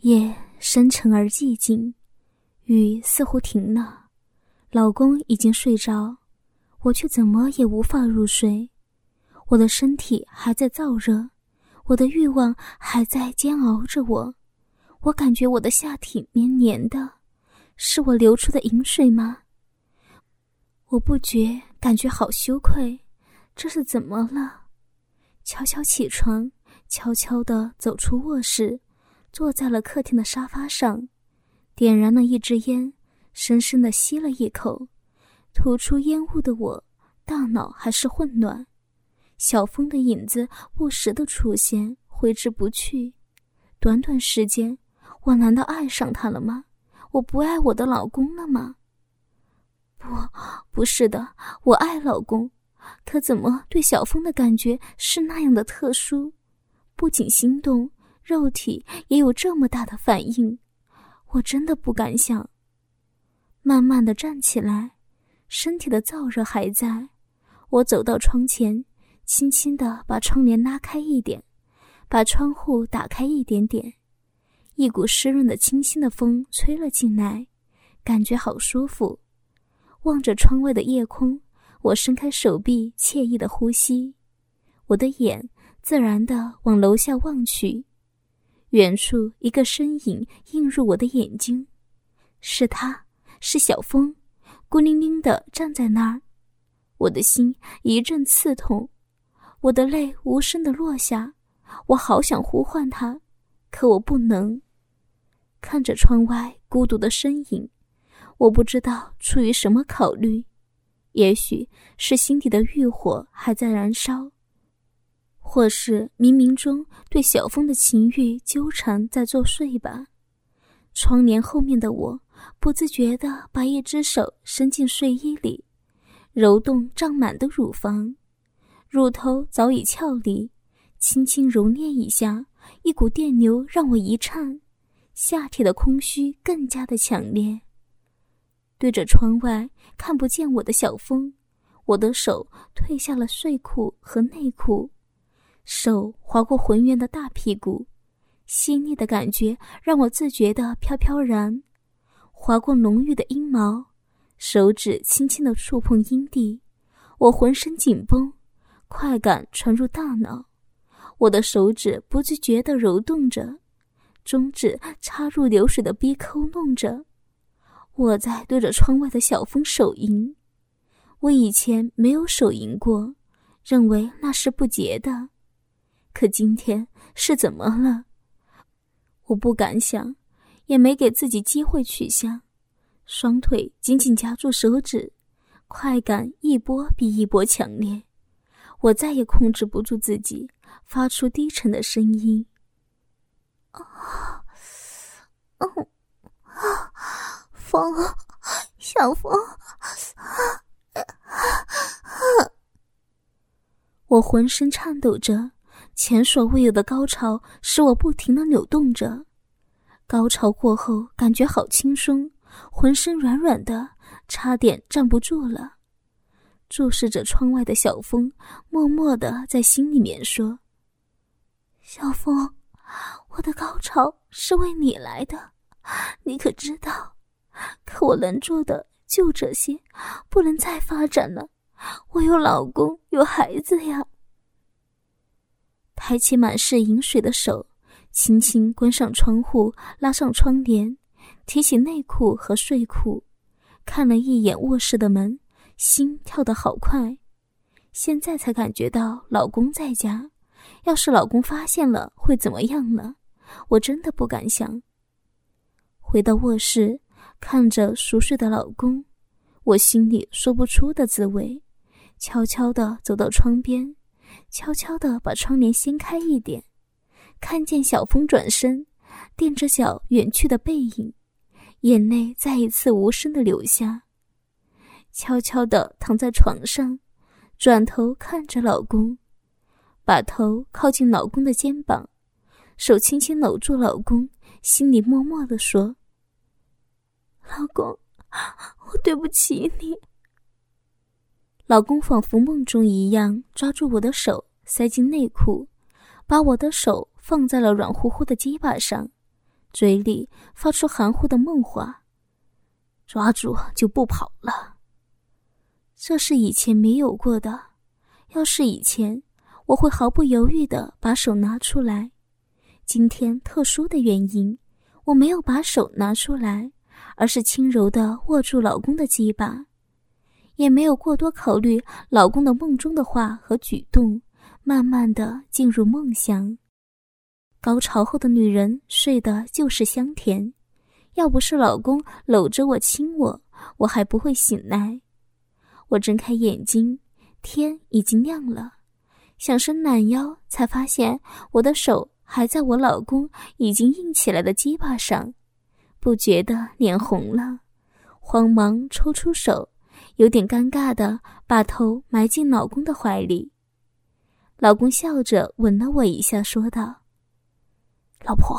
夜深沉而寂静，雨似乎停了。老公已经睡着，我却怎么也无法入睡。我的身体还在燥热，我的欲望还在煎熬着我。我感觉我的下体黏黏的，是我流出的饮水吗？我不觉感觉好羞愧，这是怎么了？悄悄起床，悄悄地走出卧室。坐在了客厅的沙发上，点燃了一支烟，深深的吸了一口。吐出烟雾的我，大脑还是混乱。小峰的影子不时的出现，挥之不去。短短时间，我难道爱上他了吗？我不爱我的老公了吗？不，不是的，我爱老公，可怎么对小峰的感觉是那样的特殊？不仅心动。肉体也有这么大的反应，我真的不敢想。慢慢的站起来，身体的燥热还在。我走到窗前，轻轻的把窗帘拉开一点，把窗户打开一点点，一股湿润的清新的风吹了进来，感觉好舒服。望着窗外的夜空，我伸开手臂，惬意的呼吸。我的眼自然的往楼下望去。远处一个身影映入我的眼睛，是他，是小峰，孤零零的站在那儿。我的心一阵刺痛，我的泪无声的落下。我好想呼唤他，可我不能。看着窗外孤独的身影，我不知道出于什么考虑，也许是心底的欲火还在燃烧。或是冥冥中对小峰的情欲纠缠在作祟吧。窗帘后面的我，不自觉地把一只手伸进睡衣里，揉动胀满的乳房，乳头早已翘立，轻轻揉捏一下，一股电流让我一颤，下体的空虚更加的强烈。对着窗外看不见我的小峰，我的手褪下了睡裤和内裤。手划过浑圆的大屁股，细腻的感觉让我自觉的飘飘然；划过浓郁的阴毛，手指轻轻的触碰阴蒂，我浑身紧绷，快感传入大脑，我的手指不自觉的揉动着，中指插入流水的逼抠弄着，我在对着窗外的小风手淫，我以前没有手淫过，认为那是不洁的。可今天是怎么了？我不敢想，也没给自己机会去想。双腿紧紧夹住手指，快感一波比一波强烈。我再也控制不住自己，发出低沉的声音：“啊，嗯，啊，风，小风，啊，啊，啊！”我浑身颤抖着。前所未有的高潮使我不停的扭动着，高潮过后感觉好轻松，浑身软软的，差点站不住了。注视着窗外的小风，默默的在心里面说：“小风，我的高潮是为你来的，你可知道？可我能做的就这些，不能再发展了。我有老公，有孩子呀。”抬起满是饮水的手，轻轻关上窗户，拉上窗帘，提起内裤和睡裤，看了一眼卧室的门，心跳得好快。现在才感觉到老公在家，要是老公发现了会怎么样呢？我真的不敢想。回到卧室，看着熟睡的老公，我心里说不出的滋味，悄悄地走到窗边。悄悄地把窗帘掀开一点，看见小峰转身，垫着脚远去的背影，眼泪再一次无声的流下。悄悄地躺在床上，转头看着老公，把头靠近老公的肩膀，手轻轻搂住老公，心里默默地说：“老公，我对不起你。”老公仿佛梦中一样，抓住我的手，塞进内裤，把我的手放在了软乎乎的鸡巴上，嘴里发出含糊的梦话：“抓住就不跑了。”这是以前没有过的。要是以前，我会毫不犹豫的把手拿出来。今天特殊的原因，我没有把手拿出来，而是轻柔的握住老公的鸡巴，也没有过多考虑老公的梦中的话和举动，慢慢的进入梦乡。高潮后的女人睡的就是香甜，要不是老公搂着我亲我，我还不会醒来。我睁开眼睛，天已经亮了，想伸懒腰，才发现我的手还在我老公已经硬起来的鸡巴上，不觉得脸红了，慌忙抽出手，有点尴尬的把头埋进老公的怀里。老公笑着吻了我一下，说道：“老婆，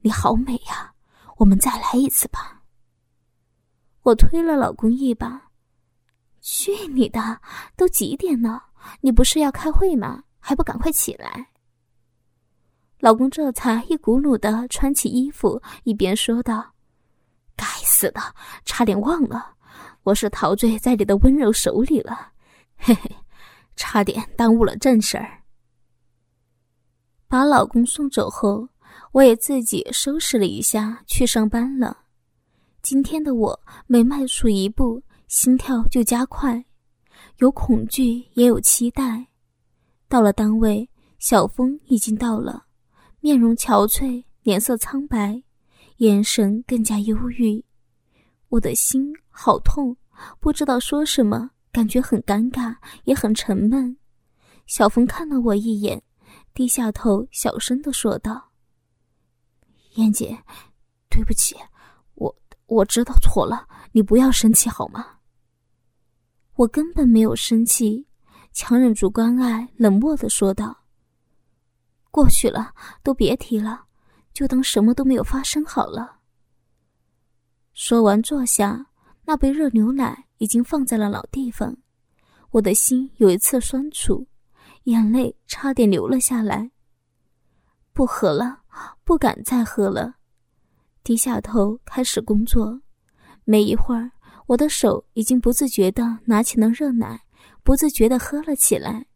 你好美呀，我们再来一次吧。”我推了老公一把。去你的！都几点了？你不是要开会吗？还不赶快起来！老公这才一骨碌的穿起衣服，一边说道：“该死的，差点忘了，我是陶醉在你的温柔手里了，嘿嘿，差点耽误了正事儿。”把老公送走后，我也自己收拾了一下，去上班了。今天的我每迈出一步。心跳就加快，有恐惧也有期待。到了单位，小峰已经到了，面容憔悴，脸色苍白，眼神更加忧郁。我的心好痛，不知道说什么，感觉很尴尬，也很沉闷。小峰看了我一眼，低下头，小声的说道：“燕姐，对不起，我我知道错了，你不要生气好吗？”我根本没有生气，强忍住关爱，冷漠的说道：“过去了，都别提了，就当什么都没有发生好了。”说完坐下，那杯热牛奶已经放在了老地方，我的心有一次酸楚，眼泪差点流了下来。不喝了，不敢再喝了，低下头开始工作，没一会儿。我的手已经不自觉地拿起了热奶，不自觉地喝了起来。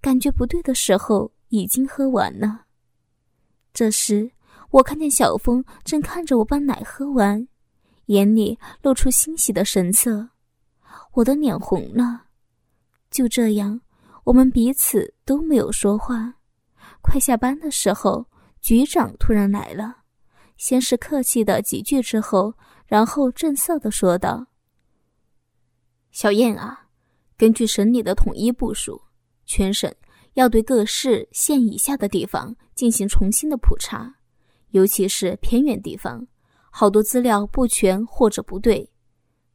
感觉不对的时候，已经喝完了。这时，我看见小峰正看着我把奶喝完，眼里露出欣喜的神色。我的脸红了。就这样，我们彼此都没有说话。快下班的时候，局长突然来了，先是客气的几句之后，然后正色的说道。小燕啊，根据省里的统一部署，全省要对各市县以下的地方进行重新的普查，尤其是偏远地方，好多资料不全或者不对，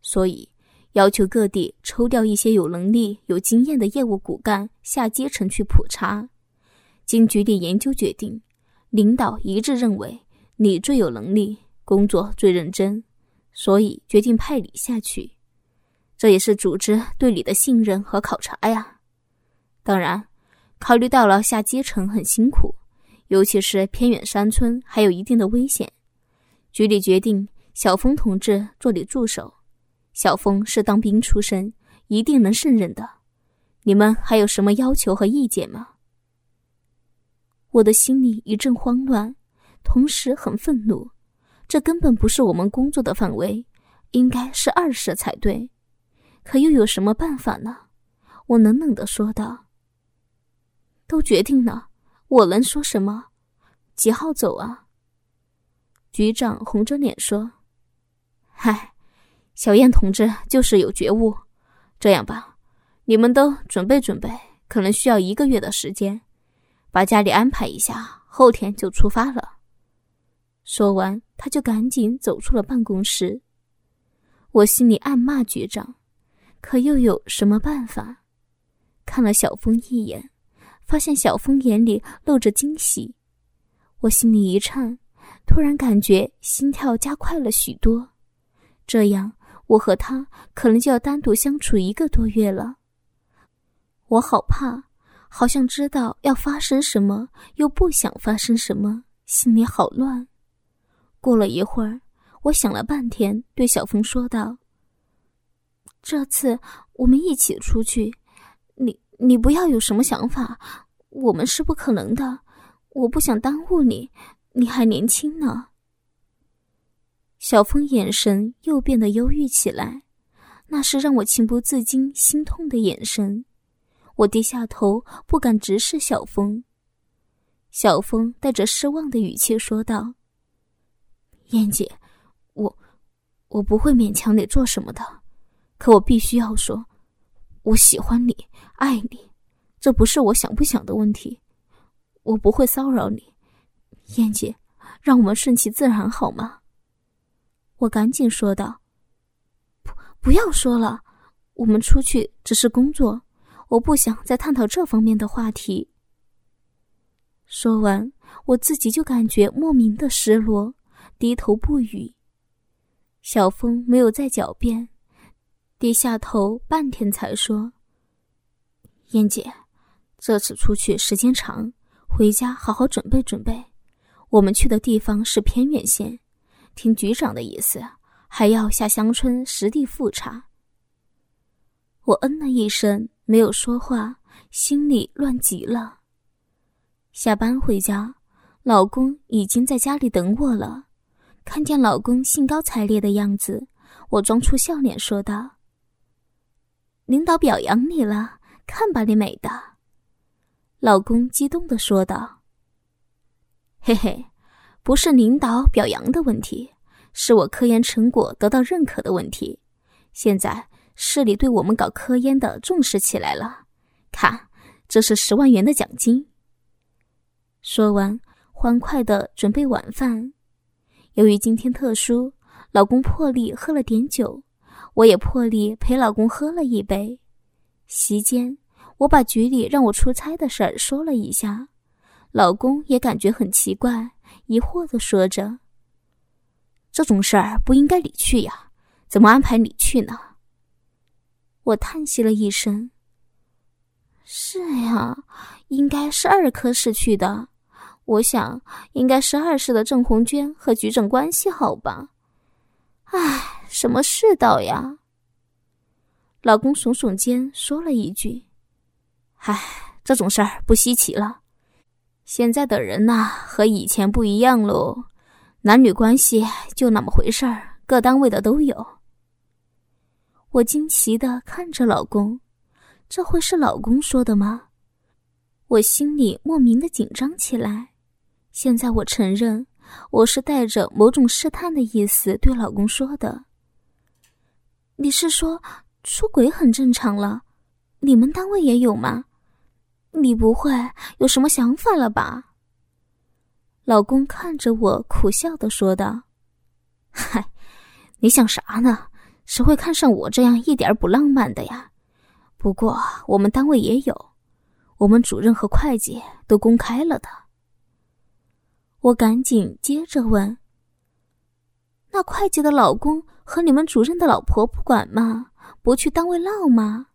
所以要求各地抽调一些有能力、有经验的业务骨干下基层去普查。经局里研究决定，领导一致认为你最有能力，工作最认真，所以决定派你下去。这也是组织对你的信任和考察呀。当然，考虑到了下基层很辛苦，尤其是偏远山村还有一定的危险，局里决定小峰同志做你助手。小峰是当兵出身，一定能胜任的。你们还有什么要求和意见吗？我的心里一阵慌乱，同时很愤怒。这根本不是我们工作的范围，应该是二社才对。可又有什么办法呢？我冷冷的说道。都决定了，我能说什么？几号走啊？局长红着脸说：“嗨，小燕同志就是有觉悟。这样吧，你们都准备准备，可能需要一个月的时间，把家里安排一下，后天就出发了。”说完，他就赶紧走出了办公室。我心里暗骂局长。可又有什么办法？看了小峰一眼，发现小峰眼里露着惊喜，我心里一颤，突然感觉心跳加快了许多。这样，我和他可能就要单独相处一个多月了。我好怕，好像知道要发生什么，又不想发生什么，心里好乱。过了一会儿，我想了半天，对小峰说道：“这次我们一起出去，你你不要有什么想法，我们是不可能的。我不想耽误你，你还年轻呢。”小峰眼神又变得忧郁起来，那是让我情不自禁心痛的眼神。我低下头，不敢直视小峰。小峰带着失望的语气说道。燕姐，我我不会勉强你做什么的，可我必须要说，我喜欢你，爱你，这不是我想不想的问题。我不会骚扰你，燕姐，让我们顺其自然好吗？我赶紧说道。不，不要说了，我们出去只是工作，我不想再探讨这方面的话题。说完，我自己就感觉莫名的失落。低头不语，小峰没有再狡辩，低下头半天才说：“燕姐，这次出去时间长，回家好好准备准备。我们去的地方是偏远县，听局长的意思，还要下乡村实地复查。”我嗯了一声，没有说话，心里乱极了。下班回家，老公已经在家里等我了。看见老公兴高采烈的样子，我装出笑脸说道：“领导表扬你了，看把你美的。”老公激动的说道：“嘿嘿，不是领导表扬的问题，是我科研成果得到认可的问题。现在市里对我们搞科研的重视起来了，看，这是十万元的奖金。”说完，欢快的准备晚饭。由于今天特殊，老公破例喝了点酒，我也破例陪老公喝了一杯。席间，我把局里让我出差的事儿说了一下，老公也感觉很奇怪，疑惑的说着：“这种事儿不应该你去呀，怎么安排你去呢？”我叹息了一声：“是呀，应该是二科室去的。”我想应该是二室的郑红娟和局长关系好吧？唉，什么世道呀！老公耸耸肩，说了一句：“唉，这种事儿不稀奇了。现在的人呐，和以前不一样喽，男女关系就那么回事儿，各单位的都有。”我惊奇的看着老公，这会是老公说的吗？我心里莫名的紧张起来。现在我承认，我是带着某种试探的意思对老公说的。你是说出轨很正常了？你们单位也有吗？你不会有什么想法了吧？老公看着我苦笑的说道：“嗨，你想啥呢？谁会看上我这样一点不浪漫的呀？不过我们单位也有，我们主任和会计都公开了的。”我赶紧接着问：“那会计的老公和你们主任的老婆不管吗？不去单位闹吗？”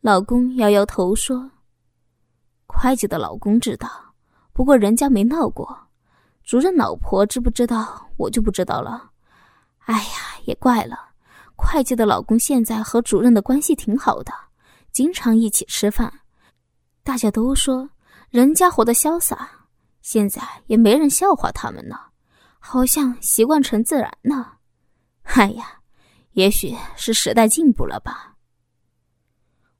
老公摇摇头说：“会计的老公知道，不过人家没闹过。主任老婆知不知道，我就不知道了。哎呀，也怪了，会计的老公现在和主任的关系挺好的，经常一起吃饭。大家都说人家活得潇洒。”现在也没人笑话他们呢，好像习惯成自然呢。哎呀，也许是时代进步了吧。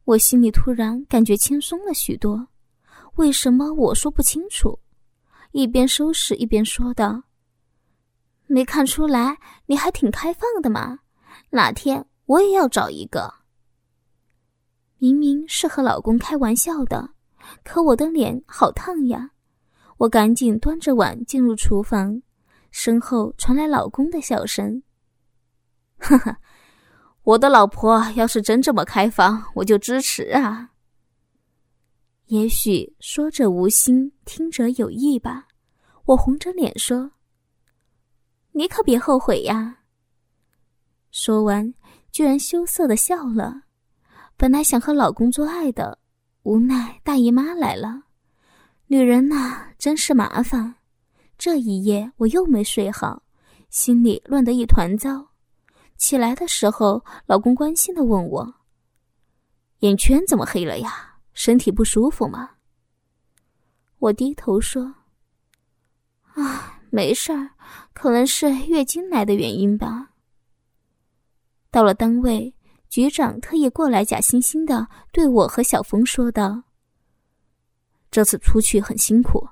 我心里突然感觉轻松了许多。为什么我说不清楚？一边收拾一边说道：“没看出来你还挺开放的嘛。哪天我也要找一个。”明明是和老公开玩笑的，可我的脸好烫呀。我赶紧端着碗进入厨房，身后传来老公的笑声：“哈哈，我的老婆要是真这么开放，我就支持啊。”也许说者无心，听者有意吧。我红着脸说：“你可别后悔呀。”说完，居然羞涩的笑了。本来想和老公做爱的，无奈大姨妈来了。女人呐，真是麻烦。这一夜我又没睡好，心里乱得一团糟。起来的时候，老公关心的问我：“眼圈怎么黑了呀？身体不舒服吗？”我低头说：“啊，没事儿，可能是月经来的原因吧。”到了单位，局长特意过来，假惺惺的对我和小峰说道：“这次出去很辛苦。”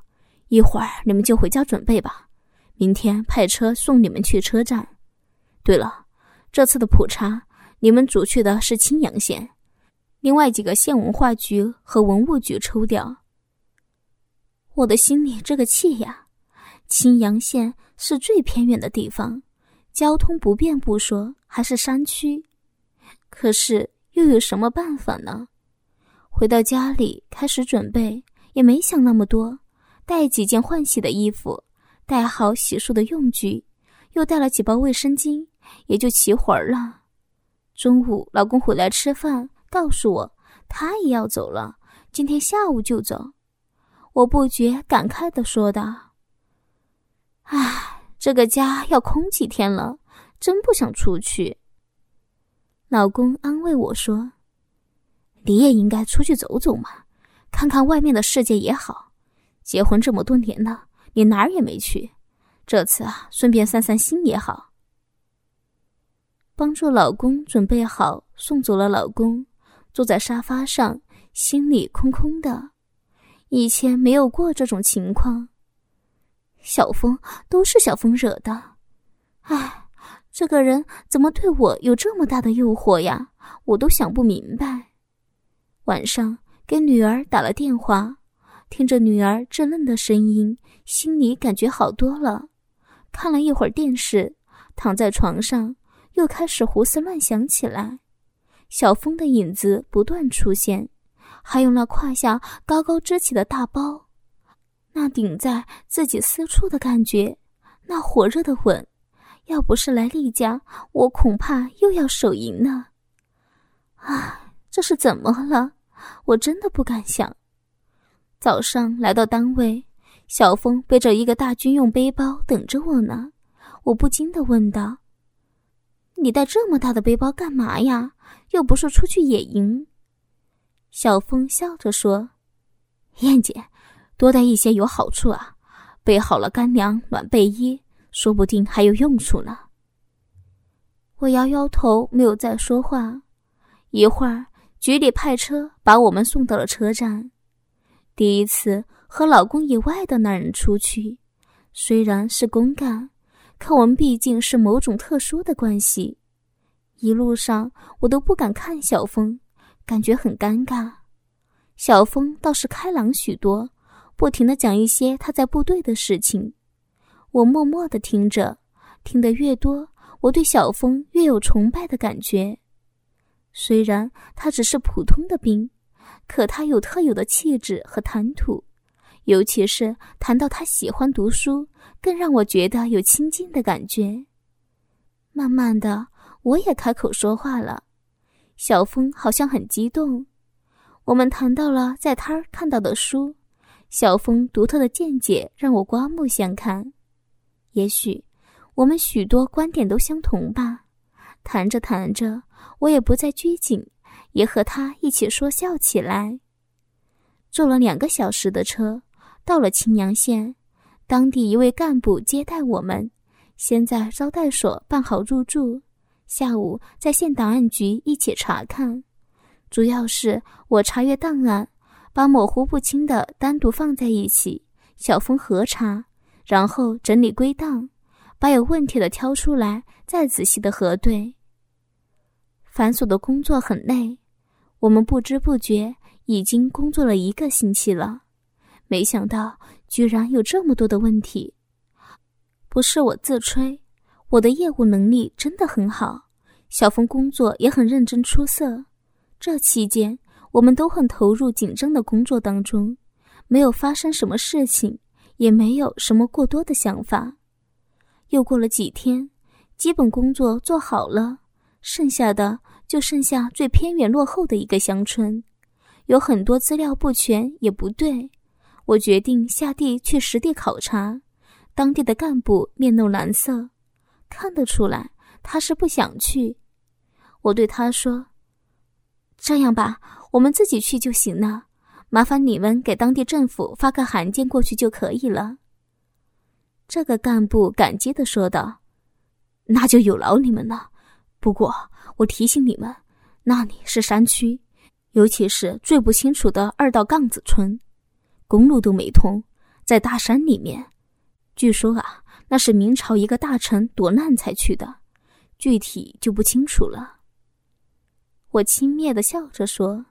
一会儿你们就回家准备吧，明天派车送你们去车站。对了，这次的普查你们组去的是青阳县，另外几个县文化局和文物局抽调。我的心里这个气呀！青阳县是最偏远的地方，交通不便不说，还是山区。可是又有什么办法呢？回到家里开始准备，也没想那么多。带几件换洗的衣服，带好洗漱的用具，又带了几包卫生巾，也就齐活了。中午老公回来吃饭，告诉我他也要走了，今天下午就走。我不觉感慨的说道：“唉，这个家要空几天了，真不想出去。”老公安慰我说：“你也应该出去走走嘛，看看外面的世界也好。”结婚这么多年了，你哪儿也没去，这次啊，顺便散散心也好。帮助老公准备好，送走了老公，坐在沙发上，心里空空的。以前没有过这种情况。小峰都是小峰惹的，唉，这个人怎么对我有这么大的诱惑呀？我都想不明白。晚上给女儿打了电话。听着女儿稚嫩的声音，心里感觉好多了。看了一会儿电视，躺在床上，又开始胡思乱想起来。小峰的影子不断出现，还有那胯下高高支起的大包，那顶在自己私处的感觉，那火热的吻。要不是来例假，我恐怕又要手淫呢。啊，这是怎么了？我真的不敢想。早上来到单位，小峰背着一个大军用背包等着我呢。我不禁的问道：“你带这么大的背包干嘛呀？又不是出去野营。”小峰笑着说：“燕姐，多带一些有好处啊，备好了干粮、暖被衣，说不定还有用处呢。”我摇摇头，没有再说话。一会儿，局里派车把我们送到了车站。第一次和老公以外的男人出去，虽然是公干，可我们毕竟是某种特殊的关系。一路上我都不敢看小峰，感觉很尴尬。小峰倒是开朗许多，不停的讲一些他在部队的事情。我默默的听着，听得越多，我对小峰越有崇拜的感觉。虽然他只是普通的兵。可他有特有的气质和谈吐，尤其是谈到他喜欢读书，更让我觉得有亲近的感觉。慢慢的，我也开口说话了。小峰好像很激动。我们谈到了在摊儿看到的书，小峰独特的见解让我刮目相看。也许我们许多观点都相同吧。谈着谈着，我也不再拘谨。也和他一起说笑起来。坐了两个小时的车，到了青阳县，当地一位干部接待我们，先在招待所办好入住，下午在县档案局一起查看。主要是我查阅档案，把模糊不清的单独放在一起，小峰核查，然后整理归档，把有问题的挑出来，再仔细的核对。繁琐的工作很累。我们不知不觉已经工作了一个星期了，没想到居然有这么多的问题。不是我自吹，我的业务能力真的很好，小峰工作也很认真出色。这期间，我们都很投入紧张的工作当中，没有发生什么事情，也没有什么过多的想法。又过了几天，基本工作做好了，剩下的。就剩下最偏远落后的一个乡村，有很多资料不全也不对。我决定下地去实地考察，当地的干部面露难色，看得出来他是不想去。我对他说：“这样吧，我们自己去就行了，麻烦你们给当地政府发个函件过去就可以了。”这个干部感激的说道：“那就有劳你们了。不过我提醒你们，那里是山区，尤其是最不清楚的二道杠子村，公路都没通，在大山里面。据说啊，那是明朝一个大臣躲难才去的，具体就不清楚了。”我轻蔑的笑着说：“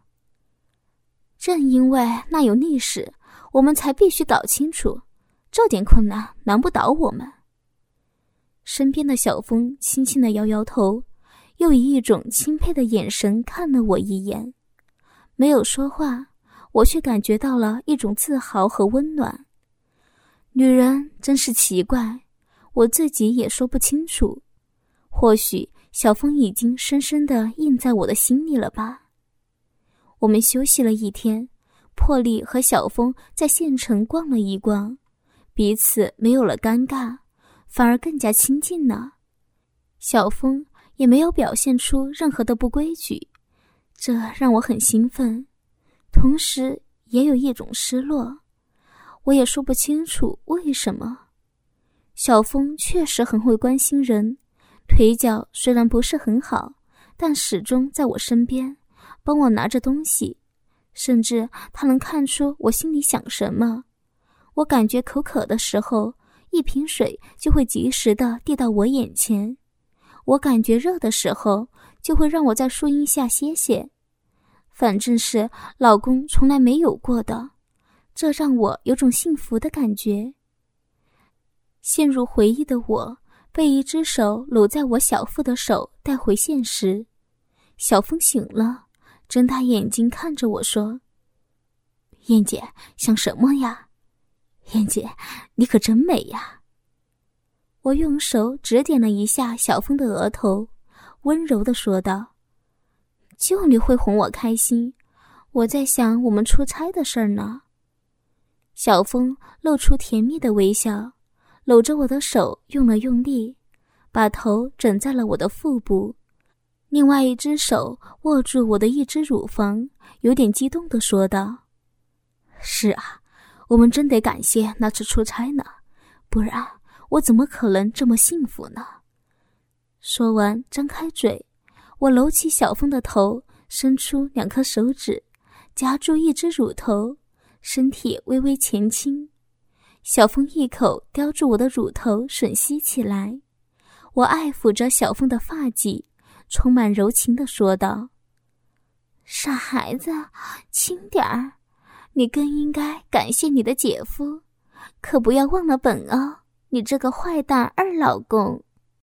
正因为那有历史，我们才必须搞清楚。”这点困难难不倒我们。身边的小峰轻轻的摇摇头，又以一种钦佩的眼神看了我一眼，没有说话。我却感觉到了一种自豪和温暖。女人真是奇怪，我自己也说不清楚。或许小峰已经深深的印在我的心里了吧。我们休息了一天，破例和小峰在县城逛了一逛。彼此没有了尴尬，反而更加亲近了。小峰也没有表现出任何的不规矩，这让我很兴奋，同时也有一种失落。我也说不清楚为什么。小峰确实很会关心人，腿脚虽然不是很好，但始终在我身边，帮我拿着东西，甚至他能看出我心里想什么。我感觉口渴的时候，一瓶水就会及时的递到我眼前；我感觉热的时候，就会让我在树荫下歇歇。反正是老公从来没有过的，这让我有种幸福的感觉。陷入回忆的我，被一只手搂在我小腹的手带回现实。小风醒了，睁大眼睛看着我说：“燕姐，想什么呀？”燕姐，你可真美呀！我用手指点了一下小峰的额头，温柔的说道：“就你会哄我开心，我在想我们出差的事儿呢。”小峰露出甜蜜的微笑，搂着我的手用了用力，把头枕在了我的腹部，另外一只手握住我的一只乳房，有点激动的说道：“是啊。”我们真得感谢那次出差呢，不然我怎么可能这么幸福呢？说完，张开嘴，我搂起小峰的头，伸出两颗手指，夹住一只乳头，身体微微前倾，小峰一口叼住我的乳头吮吸起来。我爱抚着小峰的发髻，充满柔情的说道：“傻孩子，轻点儿。”你更应该感谢你的姐夫，可不要忘了本哦，你这个坏蛋二老公。